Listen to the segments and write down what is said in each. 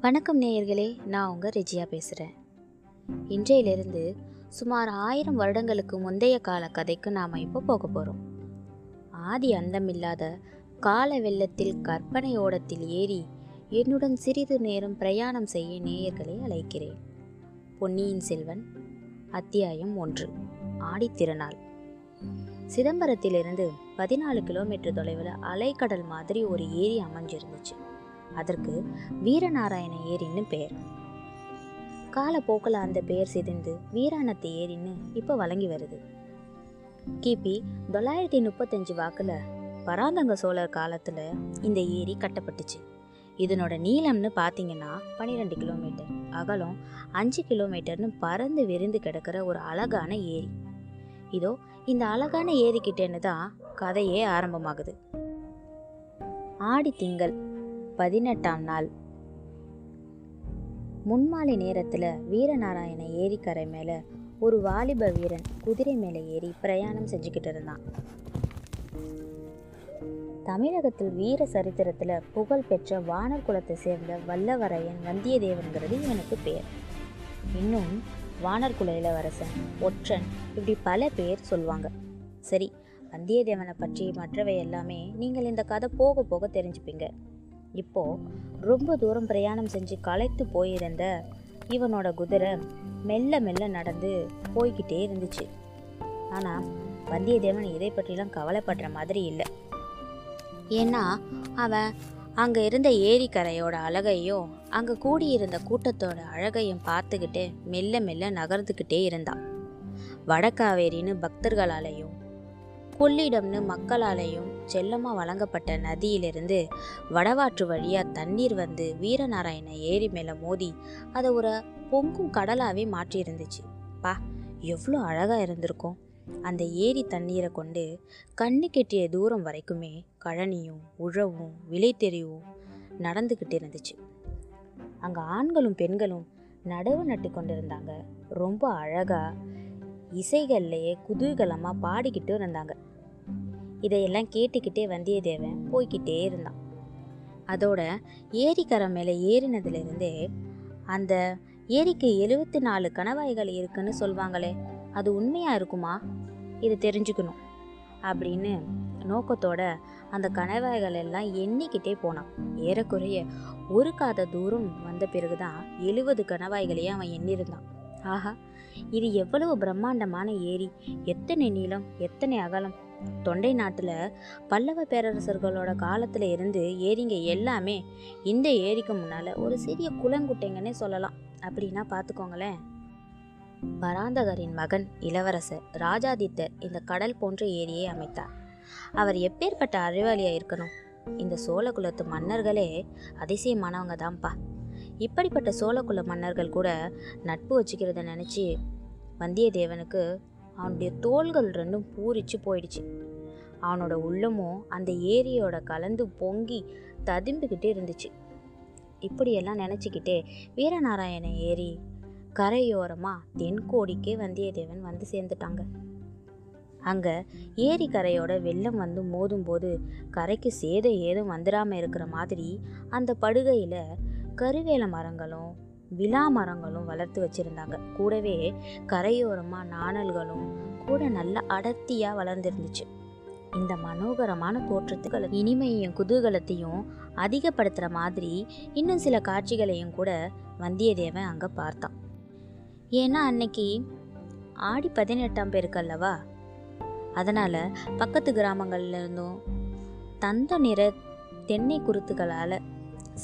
வணக்கம் நேயர்களே நான் உங்கள் ரெஜியா பேசுகிறேன் இன்றையிலிருந்து சுமார் ஆயிரம் வருடங்களுக்கு முந்தைய கால கதைக்கு நாம் இப்போ போக போகிறோம் ஆதி அந்தமில்லாத கால வெள்ளத்தில் கற்பனை ஓடத்தில் ஏறி என்னுடன் சிறிது நேரம் பிரயாணம் செய்ய நேயர்களை அழைக்கிறேன். பொன்னியின் செல்வன் அத்தியாயம் ஒன்று ஆடித்திருநாள் சிதம்பரத்திலிருந்து பதினாலு கிலோமீட்டர் தொலைவில் அலைக்கடல் மாதிரி ஒரு ஏரி அமைஞ்சிருந்துச்சு. அதற்கு வீரநாராயண ஏரின்னு பெயர் காலப்போக்கில் அந்த பெயர் சிதைந்து வீராணத்து ஏரின்னு இப்போ வழங்கி வருது. கிபி தொள்ளாயிரத்தி முப்பத்தஞ்சு வாக்கில் பராந்தக சோழர் காலத்தில் இந்த ஏரி கட்டப்பட்டுச்சு. இதனோட நீளம்னு பார்த்தீங்கன்னா பன்னிரெண்டு கிலோமீட்டர். அகலம் அஞ்சு கிலோமீட்டர்னு பறந்து விரிந்து கிடக்கிற ஒரு அழகான ஏரி. இதோ இந்த அழகான ஏரிக்கிட்டேன்னு தான் கதையே ஆரம்பமாகுது. ஆடி திங்கள் பதினெட்டாம் நாள். முன்மாலை நேரத்தில் வீரநாராயண ஏரிக்கரை மேலே ஒரு வாலிப வீரன் குதிரை மேலே ஏறி பிரயாணம் செஞ்சுக்கிட்டு இருந்தான். தமிழகத்தில் வீர சரித்திரத்தில் புகழ் பெற்ற வானர் குலத்தை சேர்ந்த வல்லவரையன் வந்தியத்தேவன்கிறது இவனுக்கு பேர். இன்னும் வானர்குல இளவரசன் ஒற்றன் இப்படி பல பேர் சொல்லுவாங்க சரி வந்தியத்தேவனை பற்றி மற்றவை எல்லாமே நீங்கள் இந்த கதை போக போக தெரிஞ்சுப்பீங்க. இப்போது ரொம்ப தூரம் பிரயாணம் செஞ்சு களைத்து போயிருந்த இவனோட குதிரை மெல்ல மெல்ல நடந்து போய்கிட்டே இருந்துச்சு. ஆனால் வந்தியத்தேவன் இதை பற்றிலாம் கவலைப்படுற மாதிரி இல்லை. ஏன்னா அவன் அங்கே இருந்த ஏரிக்கரையோட அழகையும் அங்கே கூடியிருந்த கூட்டத்தோட அழகையும் பார்த்துக்கிட்டு மெல்ல மெல்ல நகர்ந்துக்கிட்டே இருந்தான். வடக்காவேரின்னு பக்தர்களாலேயும் கொள்ளிடம்னு மக்களாலேயும் செல்லமாக வழங்கப்பட்ட நதியிலிருந்து வடவாற்று வழியாக தண்ணீர் வந்து வீரநாராயண ஏரி மேலே மோதி அதை ஒரு பொங்கும் கடலாகவே மாற்றி இருந்துச்சு பா எவ்வளோ அழகாக இருந்திருக்கும். அந்த ஏரி தண்ணீரை கொண்டு கண்ணு கெட்டிய தூரம் வரைக்குமே கழனியும் உழவும் விளைத்தெறிவும் நடந்துக்கிட்டு இருந்துச்சு. அங்கே ஆண்களும் பெண்களும் நடவு நட்டு கொண்டிருந்தாங்க. ரொம்ப அழகாக இசைகள்லையே குதூகலமாக பாடிக்கிட்டு இருந்தாங்க. இதையெல்லாம் கேட்டுக்கிட்டே வந்தியத்தேவன் போய்கிட்டே இருந்தான். அதோட ஏரிக்கரை மேலே ஏறினதுலேருந்தே அந்த ஏரிக்கு எழுபத்தி நாலு கணவாய்கள் இருக்குன்னு சொல்லுவாங்களே அது உண்மையாக இருக்குமா? இது தெரிஞ்சுக்கணும் அப்படின்னு நோக்கத்தோட அந்த கணவாய்கள் எல்லாம் எண்ணிக்கிட்டே போனான். ஏறக்குறைய ஒரு காத தூரம் வந்த பிறகுதான் எழுபது கணவாய்களையே அவன் எண்ணிருந்தான் ஆஹா இது எவ்வளவு பிரம்மாண்டமான ஏரி எத்தனை நீளம் எத்தனை அகலம் தொண்டை நாட்டில் பல்லவ பேரரசர்களோட காலத்தில் இருந்து ஏரிங்க எல்லாமே. இந்த ஏரிக்கு முன்னால் ஒரு சிறிய குளங்குட்டைங்கன்னே சொல்லலாம். அப்படின்னா பார்த்துக்கோங்களேன் பராந்தகரின் மகன் இளவரசர் ராஜாதித்தர் இந்த கடல் போன்ற ஏரியை அமைத்தார். அவர் எப்பேற்பட்ட அறிவாளியாக இருக்கணும்? இந்த சோழகுலத்து மன்னர்களே அதிசயமானவங்க தான்ப்பா இப்படிப்பட்ட சோழகுல மன்னர்கள் கூட நட்பு வச்சுக்கிறத நினச்சி வந்தியத்தேவனுக்கு அவனுடைய தோள்கள் ரெண்டும் பூரிச்சு போயிடுச்சு. அவனோட உள்ளமும் அந்த ஏரியோட கலந்து பொங்கி ததும்பிக்கிட்டே இருந்துச்சு. இப்படியெல்லாம் நினச்சிக்கிட்டே வீரநாராயண ஏரி கரையோரமாக தென்கோடிக்கே வந்தியத்தேவன் வந்து சேர்ந்துட்டாங்க. அங்கே ஏரி கரையோட வெள்ளம் வந்து மோதும்போது கரைக்கு சேதம் ஏதும் வந்துடாமல் இருக்கிற மாதிரி அந்த படுகையில் கருவேல மரங்களும் விழா மரங்களும் வளர்த்து வச்சுருந்தாங்க. கூடவே கரையோரமாக நாணல்களும் கூட நல்ல அடர்த்தியாக வளர்ந்துருந்துச்சு. இந்த மனோகரமான தோற்றத்துக்கள் இனிமையையும் குதூகலத்தையும் அதிகப்படுத்துகிற மாதிரி இன்னும் சில காட்சிகளையும் கூட வந்தியத்தேவன் அங்கே பார்த்தான். ஏன்னா அன்னைக்கு ஆடி பதினெட்டாம் பேருக்கு அல்லவா அதனால் பக்கத்து கிராமங்கள்லேருந்தும் தந்த நிற தென்னை குருத்துகளால்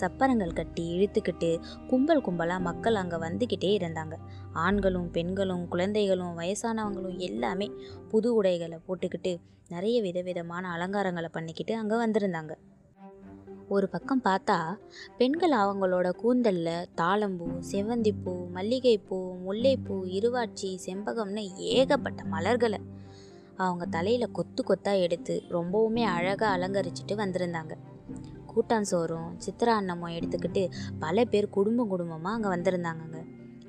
சப்பரங்கள் கட்டி இழுத்துக்கிட்டு கும்பல் கும்பலாக மக்கள் அங்கே வந்துக்கிட்டே இருந்தாங்க. ஆண்களும் பெண்களும் குழந்தைகளும் வயசானவங்களும் எல்லாமே புது உடைகளை போட்டுக்கிட்டு நிறைய விதவிதமான அலங்காரங்களை பண்ணிக்கிட்டு அங்கே வந்திருந்தாங்க. ஒரு பக்கம் பார்த்தா பெண்கள் அவங்களோட கூந்தலில் தாளம்பூ செவ்வந்திப்பூ மல்லிகைப்பூ முல்லைப்பூ இருவாட்சி செம்பகம்னு ஏகப்பட்ட மலர்களை அவங்க தலையில் கொத்து கொத்தாக எடுத்து ரொம்பவுமே அழகாக அலங்கரிச்சிட்டு வந்திருந்தாங்க. கூட்டான் சோறும் சித்திரா அன்னமும் எடுத்துக்கிட்டு பல பேர் குடும்பம் குடும்பமாக அங்கே வந்திருந்தாங்கங்க.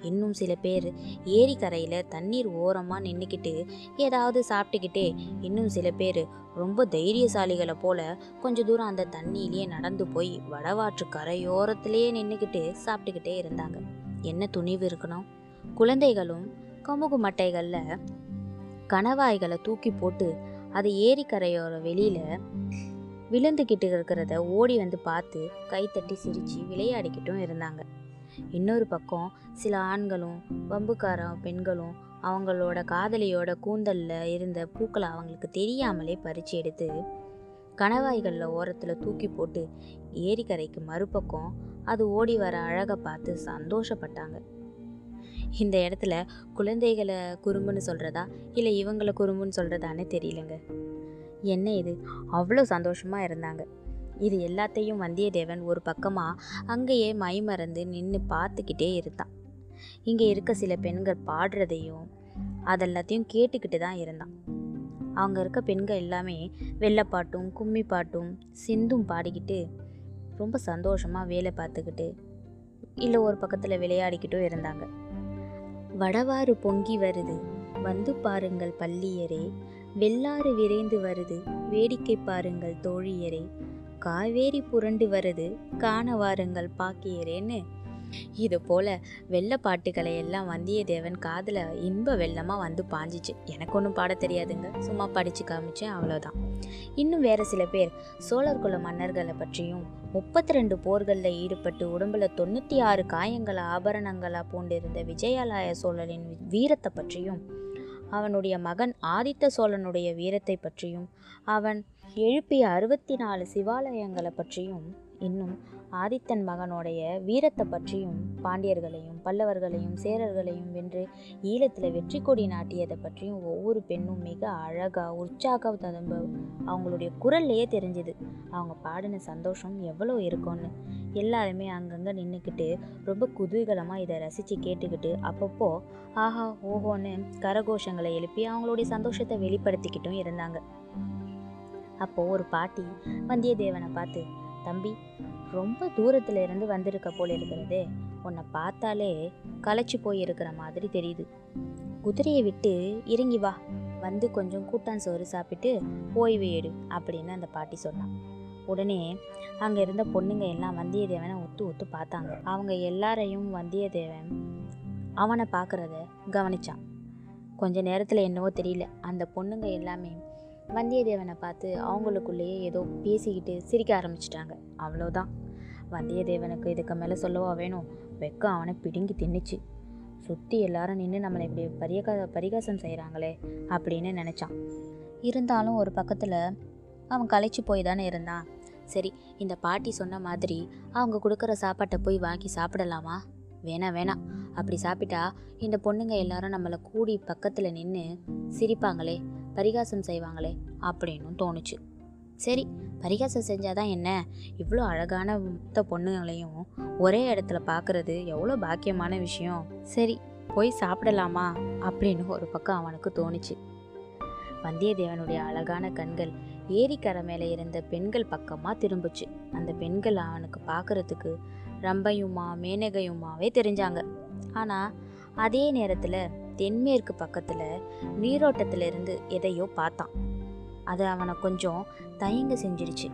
இன்னும் சில பேர் ஏரிக்கரையில் தண்ணீர் ஓரமாக நின்றுக்கிட்டு ஏதாவது சாப்பிட்டுக்கிட்டே இன்னும் சில பேர் ரொம்ப தைரியசாலிகளை போல கொஞ்ச தூரம் அந்த தண்ணியிலேயே நடந்து போய் வடவாற்று கரையோரத்திலேயே நின்றுக்கிட்டு சாப்பிட்டுக்கிட்டே இருந்தாங்க. என்ன துணிவு இருக்கணும்? குழந்தைகளும் கமுகு மட்டைகளில் கணவாய்களை தூக்கி போட்டு அது ஏரிக்கரையோர வெளியில் விழுந்துக்கிட்டு இருக்கிறத ஓடி வந்து பார்த்து கைத்தட்டி சிரித்து விளையாடிக்கிட்டும் இருந்தாங்க. இன்னொரு பக்கம் சில ஆண்களும் வம்புக்கார பெண்களும் அவங்களோட காதலியோட கூந்தலில் இருந்த பூக்களை அவங்களுக்கு தெரியாமலே பறித்து எடுத்து கணவாய்களில் ஓரத்தில் தூக்கி போட்டு ஏரிக்கரைக்கு மறுபக்கம் அது ஓடி வர அழகை பார்த்து சந்தோஷப்பட்டாங்க. இந்த இடத்துல குழந்தைகளை குறும்புன்னு சொல்கிறதா இல்லை இவங்களை குறும்புன்னு சொல்கிறதான்னு தெரியலங்க. என்ன இது? அவ்வளோ சந்தோஷமாக இருந்தாங்க. இது எல்லாத்தையும் வந்தியத்தேவன் ஒரு பக்கமாக அங்கேயே மைமறந்து நின்று பார்த்துக்கிட்டே இருந்தான் இங்கே இருக்க சில பெண்கள் பாடுறதையும் அதெல்லாத்தையும் கேட்டுக்கிட்டு தான் இருந்தான். அவங்க இருக்க பெண்கள் எல்லாமே வெள்ளைப்பாட்டும் கும்மி பாட்டும் சிந்தும் பாடிக்கிட்டு ரொம்ப சந்தோஷமாக வேலை பார்த்துக்கிட்டு இல்லை ஒரு பக்கத்தில் விளையாடிக்கிட்டும் இருந்தாங்க. வடவாறு பொங்கி வருது. வந்து பாருங்கள் பள்ளியரே வெள்ளாறு விரைந்து வருது. வேடிக்கை பாருங்கள் தோழியரே. காவேரி புரண்டு வருது. காண வாருங்கள் பாக்கியரேன்னு. இது போல வெள்ள பாட்டுகளை எல்லாம் வந்தியத்தேவன் காதில் இன்ப வெள்ளமாக வந்து பாஞ்சிச்சு. எனக்கு ஒன்றும் பாட தெரியாதுங்க. சும்மா படித்து காமிச்சேன் அவ்வளோதான் இன்னும் வேறு சில பேர் சோழர் குல மன்னர்களை பற்றியும் முப்பத்தி ரெண்டு போர்களில் ஈடுபட்டு உடம்புல தொண்ணூற்றி ஆறு காயங்களை ஆபரணங்களாக பூண்டிருந்த விஜயாலய சோழரின் வீரத்தை பற்றியும் அவனுடைய மகன் ஆதித்த சோழனுடைய வீரத்தை பற்றியும் அவன் எழுப்பிய அறுபத்தி நாலு சிவாலயங்களை பற்றியும் இன்னும் ஆதித்தன் மகனுடைய வீரத்தை பற்றியும் பாண்டியர்களையும் பல்லவர்களையும் சேரர்களையும் வென்று ஈழத்தில் வெற்றி கொடி நாட்டியதை பற்றியும் ஒவ்வொரு பெண்ணும் மிக அழகாக உற்சாகம் ததும்ப அவங்களுடைய குரல்லையே தெரிஞ்சுது. அவங்க பாடின சந்தோஷம் எவ்வளோ இருக்கும்னு. எல்லாருமே அங்கங்கே நின்றுக்கிட்டு ரொம்ப குதூகலமாக இதை ரசித்து கேட்டுக்கிட்டு அப்பப்போ ஆஹா ஓஹோன்னு கரகோஷங்களை எழுப்பி அவங்களுடைய சந்தோஷத்தை வெளிப்படுத்திக்கிட்டும் இருந்தாங்க. அப்போது ஒரு பாட்டி வந்தியத்தேவனை பார்த்து தம்பி ரொம்ப தூரத்துல இருந்து வந்திருக்க போல இருக்கிறதே. உன்னை பார்த்தாலே களைச்சு போய் இருக்கிற மாதிரி தெரியுது. குதிரையை விட்டு இறங்கி வா. வந்து கொஞ்சம் கூட்டான் சோறு சாப்பிட்டு ஓய்வு எடு அப்படின்னு அந்த பாட்டி சொன்னான். உடனே அங்கே இருந்த பொண்ணுங்க எல்லாம் வந்தியத்தேவனை ஒத்து ஒத்து பார்த்தாங்க. அவங்க எல்லாரையும் வந்தியத்தேவன் அவனை பார்க்குறத கவனிச்சான். கொஞ்ச நேரத்தில் என்னவோ தெரியல. அந்த பொண்ணுங்க எல்லாமே வந்தியத்தேவனை பார்த்து அவங்களுக்குள்ளேயே ஏதோ பேசிக்கிட்டு சிரிக்க ஆரம்பிச்சிட்டாங்க. அவ்வளோதான். வந்தியத்தேவனுக்கு இதுக்கு மேலே சொல்லவா வேணும்? வெக்கம் அவனை பிடுங்கி தின்னுச்சு. சுற்றி எல்லாரும் நின்று நம்மளை இப்படி பரிகா பரிகாசம் செய்கிறாங்களே அப்படின்னு நினச்சான். இருந்தாலும் ஒரு பக்கத்தில் அவன் களைச்சி போய் தானே இருந்தான். சரி இந்த பாட்டி சொன்ன மாதிரி அவங்க கொடுக்குற சாப்பாட்டை போய் வாங்கி சாப்பிடலாமா? வேணாம் வேணாம் அப்படி சாப்பிட்டா இந்த பொண்ணுங்க எல்லாரும் நம்மளை கூடி பக்கத்தில் நின்று சிரிப்பாங்களே. பரிகாசம் செய்வாங்களே அப்படின்னும் தோணுச்சு. சரி பரிகாசம் செஞ்சாதான் என்ன? இவ்வளோ அழகான மொத்த பொண்ணுங்களையும் ஒரே இடத்துல பார்க்கறது எவ்வளோ பாக்கியமான விஷயம். சரி போய் சாப்பிடலாமா? அப்படின்னு ஒரு பக்கம் அவனுக்கு தோணுச்சு. வந்தியத்தேவனுடைய அழகான கண்கள் ஏரிக்கரை மேலே இருந்த பெண்கள் பக்கமாக திரும்புச்சு. அந்த பெண்கள் அவனுக்கு பார்க்கறதுக்கு ரம்பையுமா மேனகையுமாவே தெரிஞ்சாங்க. ஆனால் அதே நேரத்தில் தென்மேற்கு பக்கத்தில் நீரோட்டத்திலிருந்து எதையோ பார்த்தான். அது அவனை கொஞ்சம் தயங்க செஞ்சிருச்சு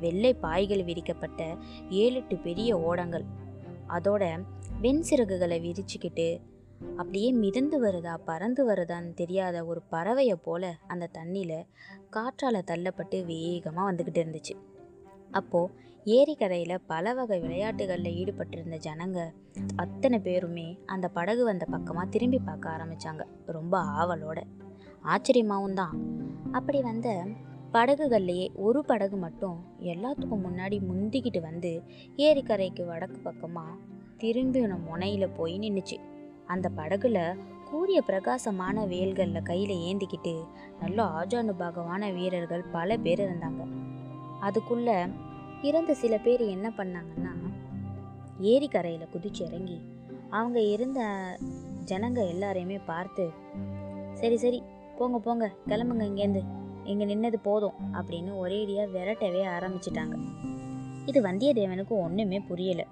வெள்ளை பாய்கள் விரிக்கப்பட்ட ஏழு எட்டு பெரிய ஓடங்கள். அதோட வெண் சிறகுகளை விரிச்சுக்கிட்டு அப்படியே மிதந்து வருதா பறந்து வருதான்னு தெரியாத ஒரு பறவையை போல அந்த தண்ணியில் காற்றால் தள்ளப்பட்டு வேகமாக வந்துக்கிட்டு இருந்துச்சு. அப்போது ஏரிக்கரையில் பல வகை விளையாட்டுகளில் ஈடுபட்டிருந்த ஜனங்க அத்தனை பேருமே அந்த படகு வந்த பக்கமாக திரும்பி பார்க்க ஆரம்பித்தாங்க ரொம்ப ஆவலோட. ஆச்சரியமாகவும் தான். அப்படி வந்த படகுகள்லேயே ஒரு படகு மட்டும் எல்லாத்துக்கும் முன்னாடி முந்திக்கிட்டு வந்து ஏரிக்கரைக்கு வடக்கு பக்கமாக திரும்பி முனையில் போய் நின்றுச்சு அந்த படகுல கூரிய பிரகாசமான வேல்களில் கையில் ஏந்திக்கிட்டு நல்ல ஆஜானுபாகமான வீரர்கள் பல பேர் இருந்தாங்க. அதுக்குள்ளே இறந்த சில பேர் என்ன பண்ணாங்கன்னா ஏரிக்கரையில் குதிச்சு இறங்கி அவங்க இருந்த ஜனங்க எல்லாரையுமே பார்த்து சரி சரி போங்க போங்க கிளம்புங்க இங்கேருந்து இங்கே நின்னது போதும் அப்படின்னு ஒரேடியாக விரட்டவே ஆரம்பிச்சிட்டாங்க. இது வந்தியத்தேவனுக்கு ஒன்றுமே புரியலை.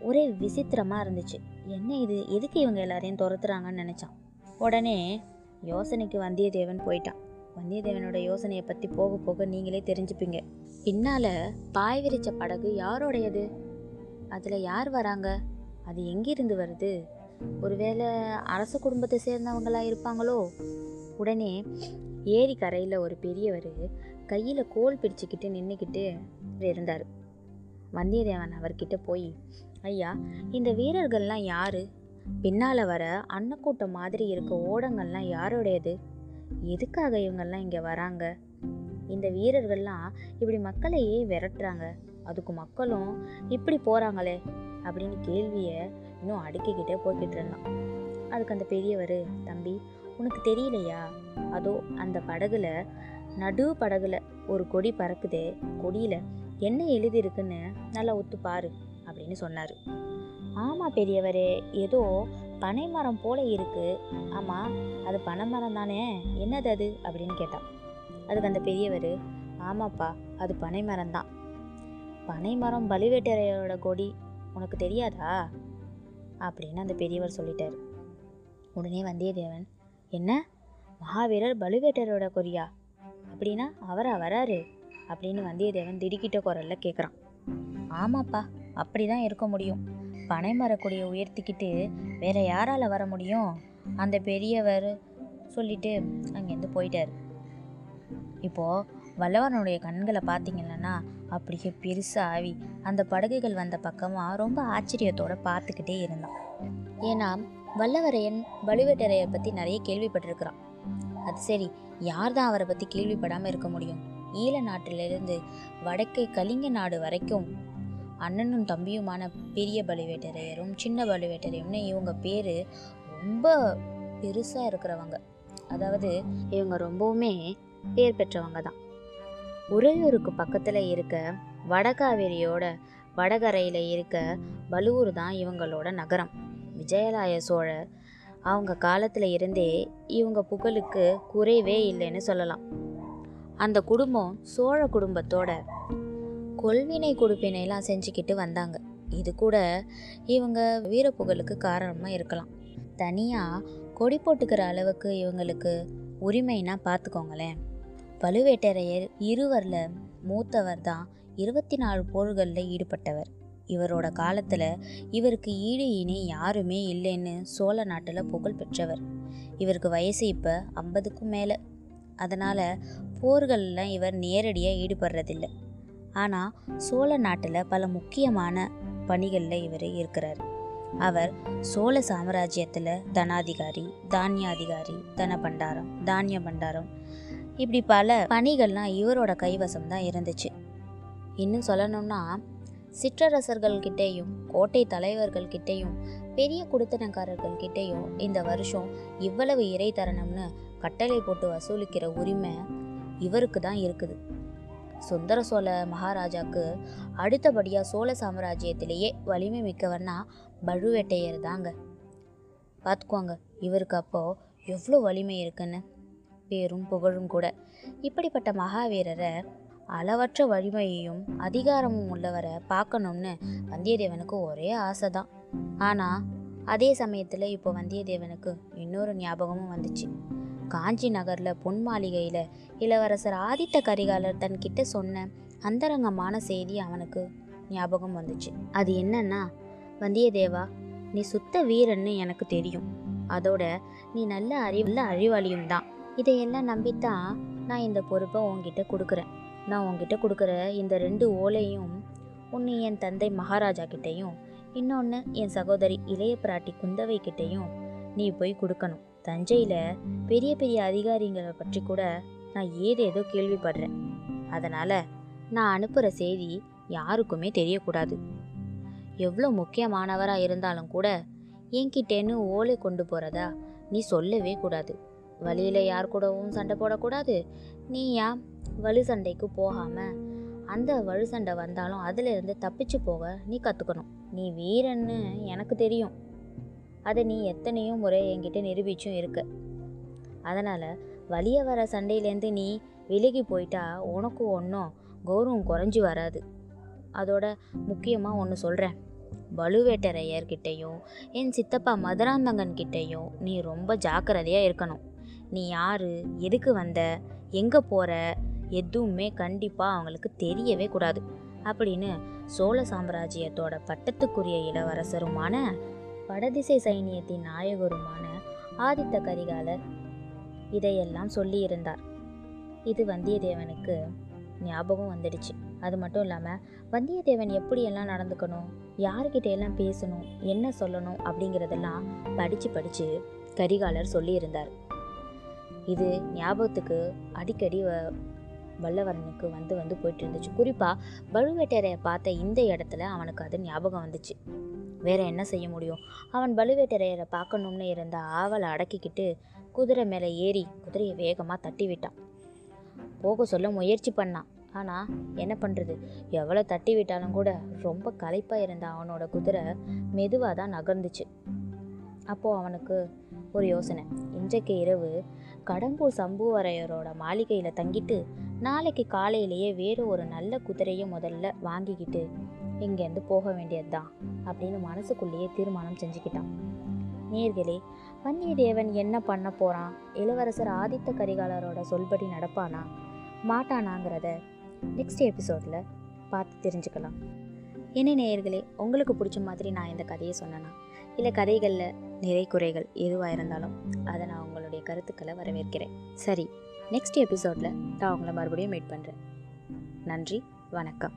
ஒரே விசித்திரமாக இருந்துச்சு. என்ன இது? எதுக்கு இவங்க எல்லாரையும் துரத்துறாங்கன்னு நினச்சான்? உடனே யோசனைக்கு வந்தியத்தேவன் போயிட்டான். வந்தியத்தேவனோட யோசனையை பற்றி போக போக நீங்களே தெரிஞ்சுப்பீங்க. பின்னால் பாய் விரிச்ச படகு யாரோடையது? அதில் யார் வராங்க? அது எங்கிருந்து வருது? ஒருவேளை அரச குடும்பத்தை சேர்ந்தவங்களா இருப்பாங்களோ? உடனே ஏரி கரையில் ஒரு பெரியவர் கையில் கோல் பிடிச்சிக்கிட்டு நின்றுக்கிட்டு இருந்தார். வந்தியத்தேவன் அவர்கிட்ட போய் ஐயா இந்த வீரர்கள்லாம் யாரு? பின்னால் வர அன்னக்கூட்டம் மாதிரி இருக்க ஓடங்கள்லாம் யாரோடையது? எதுக்காக இவங்கெல்லாம் இங்கே வராங்க? இந்த வீரர்கள்லாம் இப்படி மக்களையே விரட்டுறாங்க. அதுக்கு மக்களும் இப்படி போகிறாங்களே அப்படின்னு கேள்வியை இன்னும் அடுக்கிக்கிட்டே போய்கிட்டு இருந்தான். அதுக்கு அந்த பெரியவர் தம்பி உனக்கு தெரியலையா? அதோ அந்த படகுல நடு படகுல ஒரு கொடி பறக்குதே கொடியில் என்ன எழுதியிருக்குன்னு நல்லா ஒத்து பாரு அப்படின்னு சொன்னார். ஆமாம் பெரியவரே ஏதோ பனைமரம் போல இருக்கு. ஆமாம் அது பனைமரம் தானே? என்னது அது? அப்படின்னு கேட்டான். அதுக்கு அந்த பெரியவர் ஆமாப்பா அது பனைமரம் தான். பனைமரம் பழுவேட்டரையரோட கொடி உனக்கு தெரியாதா? அப்படின்னு அந்த பெரியவர் சொல்லிட்டார். உடனே வந்தியத்தேவன் என்ன? மகாவீரர் பழுவேட்டரோட கொரியா அப்படின்னா அவரா வராரு? அப்படின்னு வந்தியத்தேவன் திடுக்கிட்ட குரல்ல கேட்குறான் ஆமாப்பா அப்படி தான் இருக்க முடியும். பனைமரக்கொடியை உயர்த்திக்கிட்டு வேற யாரால வர முடியும்? அந்த பெரியவர் சொல்லிட்டு அங்கேருந்து போயிட்டார். இப்போ வல்லவனுடைய கண்களை பார்த்தீங்கன்னா அப்படியே பெருசாக ஆவி அந்த படகுகள் வந்த பக்கமாக ரொம்ப ஆச்சரியத்தோடு பார்த்துக்கிட்டே இருந்தான். ஏன்னா வல்லவரையன் பழுவேட்டரையர் பற்றி நிறைய கேள்விப்பட்டிருக்கிறான். அது சரி யார் தான் அவரை பற்றி கேள்விப்படாமல் இருக்க முடியும்? ஈழ நாட்டிலிருந்து வடக்கே கலிங்க நாடு வரைக்கும் அண்ணனும் தம்பியுமான பெரிய பழுவேட்டரையரும் சின்ன பழுவேட்டரையர்னு இவங்க பேர் ரொம்ப பெருசாக இருக்கிறவங்க. அதாவது இவங்க ரொம்பவுமே பேர் பெற்றவங்க தான் உறையூருக்கு பக்கத்தில் இருக்க வடகாவேரியோட வடகரையில் இருக்க பலுவூர் தான் இவங்களோட நகரம். விஜயலாய சோழர் அவங்க காலத்தில் இருந்தே இவங்க புகழுக்கு குறைவே இல்லைன்னு சொல்லலாம். அந்த குடும்பம் சோழ குடும்பத்தோட கொள்வினை கொடுப்பினைலாம் செஞ்சுக்கிட்டு வந்தாங்க. இது கூட இவங்க வீரப்புகழுக்கு காரணமாக இருக்கலாம். தனியாக கொடி போட்டுக்கிற அளவுக்கு இவங்களுக்கு உரிமைனா பார்த்துக்கோங்களேன் பழுவேட்டரையர் இருவரில் மூத்தவர் தான் இருபத்தி நாலு போர்களில் ஈடுபட்டவர். இவரோட காலத்தில் இவருக்கு ஈடு இணை யாருமே இல்லைன்னு சோழ நாட்டில் புகழ் பெற்றவர். இவருக்கு வயசு இப்போ ஐம்பதுக்கும் மேலே. அதனால் போர்கள்லாம் இவர் நேரடியாக ஈடுபடுறதில்லை. ஆனால் சோழ நாட்டில் பல முக்கியமான பணிகளில் இவர் இருக்கிறார். அவர் சோழ சாம்ராஜ்யத்தில் தனாதிகாரி தானியாதிகாரி தன பண்டாரம் தானிய பண்டாரம் இப்படி பல பணிகள்லாம் இவரோட கைவசம் தான் இருந்துச்சு. இன்னும் சொல்லணும்னா சிற்றரசர்கள்கிட்டேயும் கோட்டை தலைவர்கள்கிட்டேயும் பெரிய குடித்தனக்காரர்கள்கிட்டேயும் இந்த வருஷம் இவ்வளவு இறை தரணும்னு கட்டளை போட்டு வசூலிக்கிற உரிமை இவருக்கு தான் இருக்குது. சுந்தர சோழ மகாராஜாக்கு அடுத்தபடியாக சோழ சாம்ராஜ்யத்திலேயே வலிமை மிக்கவர்னா பழுவேட்டையர் தாங்க பார்த்துக்கோங்க இவருக்கு அப்போது எவ்வளோ வலிமை இருக்குன்னு. பேரும் புகழும் கூட. இப்படிப்பட்ட மகாவீரரை அளவற்ற வலிமையையும் அதிகாரமும் உள்ளவரை பார்க்கணும்னு வந்தியத்தேவனுக்கு ஒரே ஆசை தான் ஆனால் அதே சமயத்தில் இப்போ வந்தியத்தேவனுக்கு இன்னொரு ஞாபகமும் வந்துச்சு. காஞ்சி நகரில் பொன் மாளிகையில் இளவரசர் ஆதித்த கரிகாலர் தன்கிட்ட சொன்ன அந்தரங்கமான செய்தி அவனுக்கு ஞாபகம் வந்துச்சு. அது என்னன்னா வந்தியத்தேவா நீ சுத்த வீரன்னு எனக்கு தெரியும். அதோட நீ நல்ல அறிவுள்ள அறிவாளியும் தான். இதையெல்லாம் நம்பித்தான் நான் இந்த பொறுப்பை உங்ககிட்ட கொடுக்குறேன். நான் உன்கிட்ட கொடுக்குற இந்த ரெண்டு ஓலையும் ஒன்று என் தந்தை மகாராஜா கிட்டேயும் இன்னொன்று என் சகோதரி இளைய பிராட்டி குந்தவை கிட்டேயும் நீ போய் கொடுக்கணும். தஞ்சையில் பெரிய பெரிய அதிகாரிங்களை பற்றி கூட நான் ஏதேதோ கேள்விப்படுறேன். அதனால் நான் அனுப்புகிற செய்தி யாருக்குமே தெரியக்கூடாது. எவ்வளோ முக்கியமானவராக இருந்தாலும் கூட என்கிட்டேன்னு ஓலை கொண்டு போகிறதா நீ சொல்லவே கூடாது. வழியில் யார் கூடவும் சண்டை போடக்கூடாது. நீ ஏன் வலு சண்டைக்கு போகாமல் அந்த வலு சண்டை வந்தாலும் அதிலிருந்து தப்பிச்சு போக நீ கற்றுக்கணும் நீ வீரன்னு எனக்கு தெரியும். அதை நீ எத்தனையோ முறை என்கிட்ட நிரூபிச்சும் இருக்க. அதனால் வலிய வர சண்டையிலேருந்து நீ விலகி போயிட்டா உனக்கும் ஒன்றும் கௌரவம் குறைஞ்சி வராது. அதோட முக்கியமாக ஒன்று சொல்கிறேன் பழுவேட்டரையர்கிட்டையும் என் சித்தப்பா மதுராந்தகன் கிட்டேயும் நீ ரொம்ப ஜாக்கிரதையாக இருக்கணும். நீ யார்? எதுக்கு வந்த? எங்கே போகிற எதுவுமே கண்டிப்பாக அவங்களுக்கு தெரியவே கூடாது. அப்படின்னு சோழ சாம்ராஜ்யத்தோட பட்டத்துக்குரிய இளவரசருமான வடதிசை சைனியத்தின் நாயகருமான ஆதித்த கரிகாலர் இதையெல்லாம் சொல்லியிருந்தார். இது வந்தியத்தேவனுக்கு ஞாபகம் வந்துடுச்சு. அது மட்டும் இல்லாமல் வந்தியத்தேவன் எப்படியெல்லாம் நடந்துக்கணும் யார்கிட்ட எல்லாம் பேசணும் என்ன சொல்லணும் அப்படிங்கிறதெல்லாம் படித்து படித்து கரிகாலர் சொல்லியிருந்தார். இது ஞாபகத்துக்கு அடிக்கடி வ வல்லவரனுக்கு வந்து வந்து போயிட்டு இருந்துச்சு குறிப்பாக பழுவேட்டரையை பார்த்த இந்த இடத்துல அவனுக்கு அது ஞாபகம் வந்துச்சு. வேற என்ன செய்ய முடியும்? அவன் பழுவேட்டரையரை பார்க்கணும்னு இருந்த ஆவலை அடக்கிக்கிட்டு குதிரை மேலே ஏறி குதிரையை வேகமாக தட்டி விட்டான். போக சொல்ல முயற்சி பண்ணான். ஆனால் என்ன பண்ணுறது எவ்வளோ தட்டி விட்டாலும் கூட ரொம்ப களைப்பாக இருந்த அவனோட குதிரை மெதுவாக தான் நகர்ந்துச்சு. அப்போது அவனுக்கு ஒரு யோசனை. இன்றைக்கு இரவு கடம்பூர் சம்புவரையரோட மாளிகையில் தங்கிட்டு நாளைக்கு காலையிலேயே வேறு ஒரு நல்ல குதிரையை முதல்ல வாங்கிக்கிட்டு இங்கேருந்து போக வேண்டியது தான் அப்படின்னு மனசுக்குள்ளேயே தீர்மானம் செஞ்சுக்கிட்டான். நேர்களே வந்தியத்தேவன் என்ன பண்ண போகிறான் இளவரசர் ஆதித்த கரிகாலரோட சொல்படி நடப்பானா? மாட்டானாங்கிறத நெக்ஸ்ட் எபிசோடில் பார்த்து தெரிஞ்சுக்கலாம். என்ன நேயர்களே உங்களுக்கு பிடிச்ச மாதிரி நான் இந்த கதையை சொன்னேன்னா இல்லை கதைகளில் நிறை குறைகள் எதுவாக இருந்தாலும் அதை நான் உங்களுடைய கருத்துக்களை வரவேற்கிறேன். சரி நெக்ஸ்ட் எபிசோடில் நான் உங்களை மறுபடியும் மீட் பண்ணுறேன் நன்றி வணக்கம்.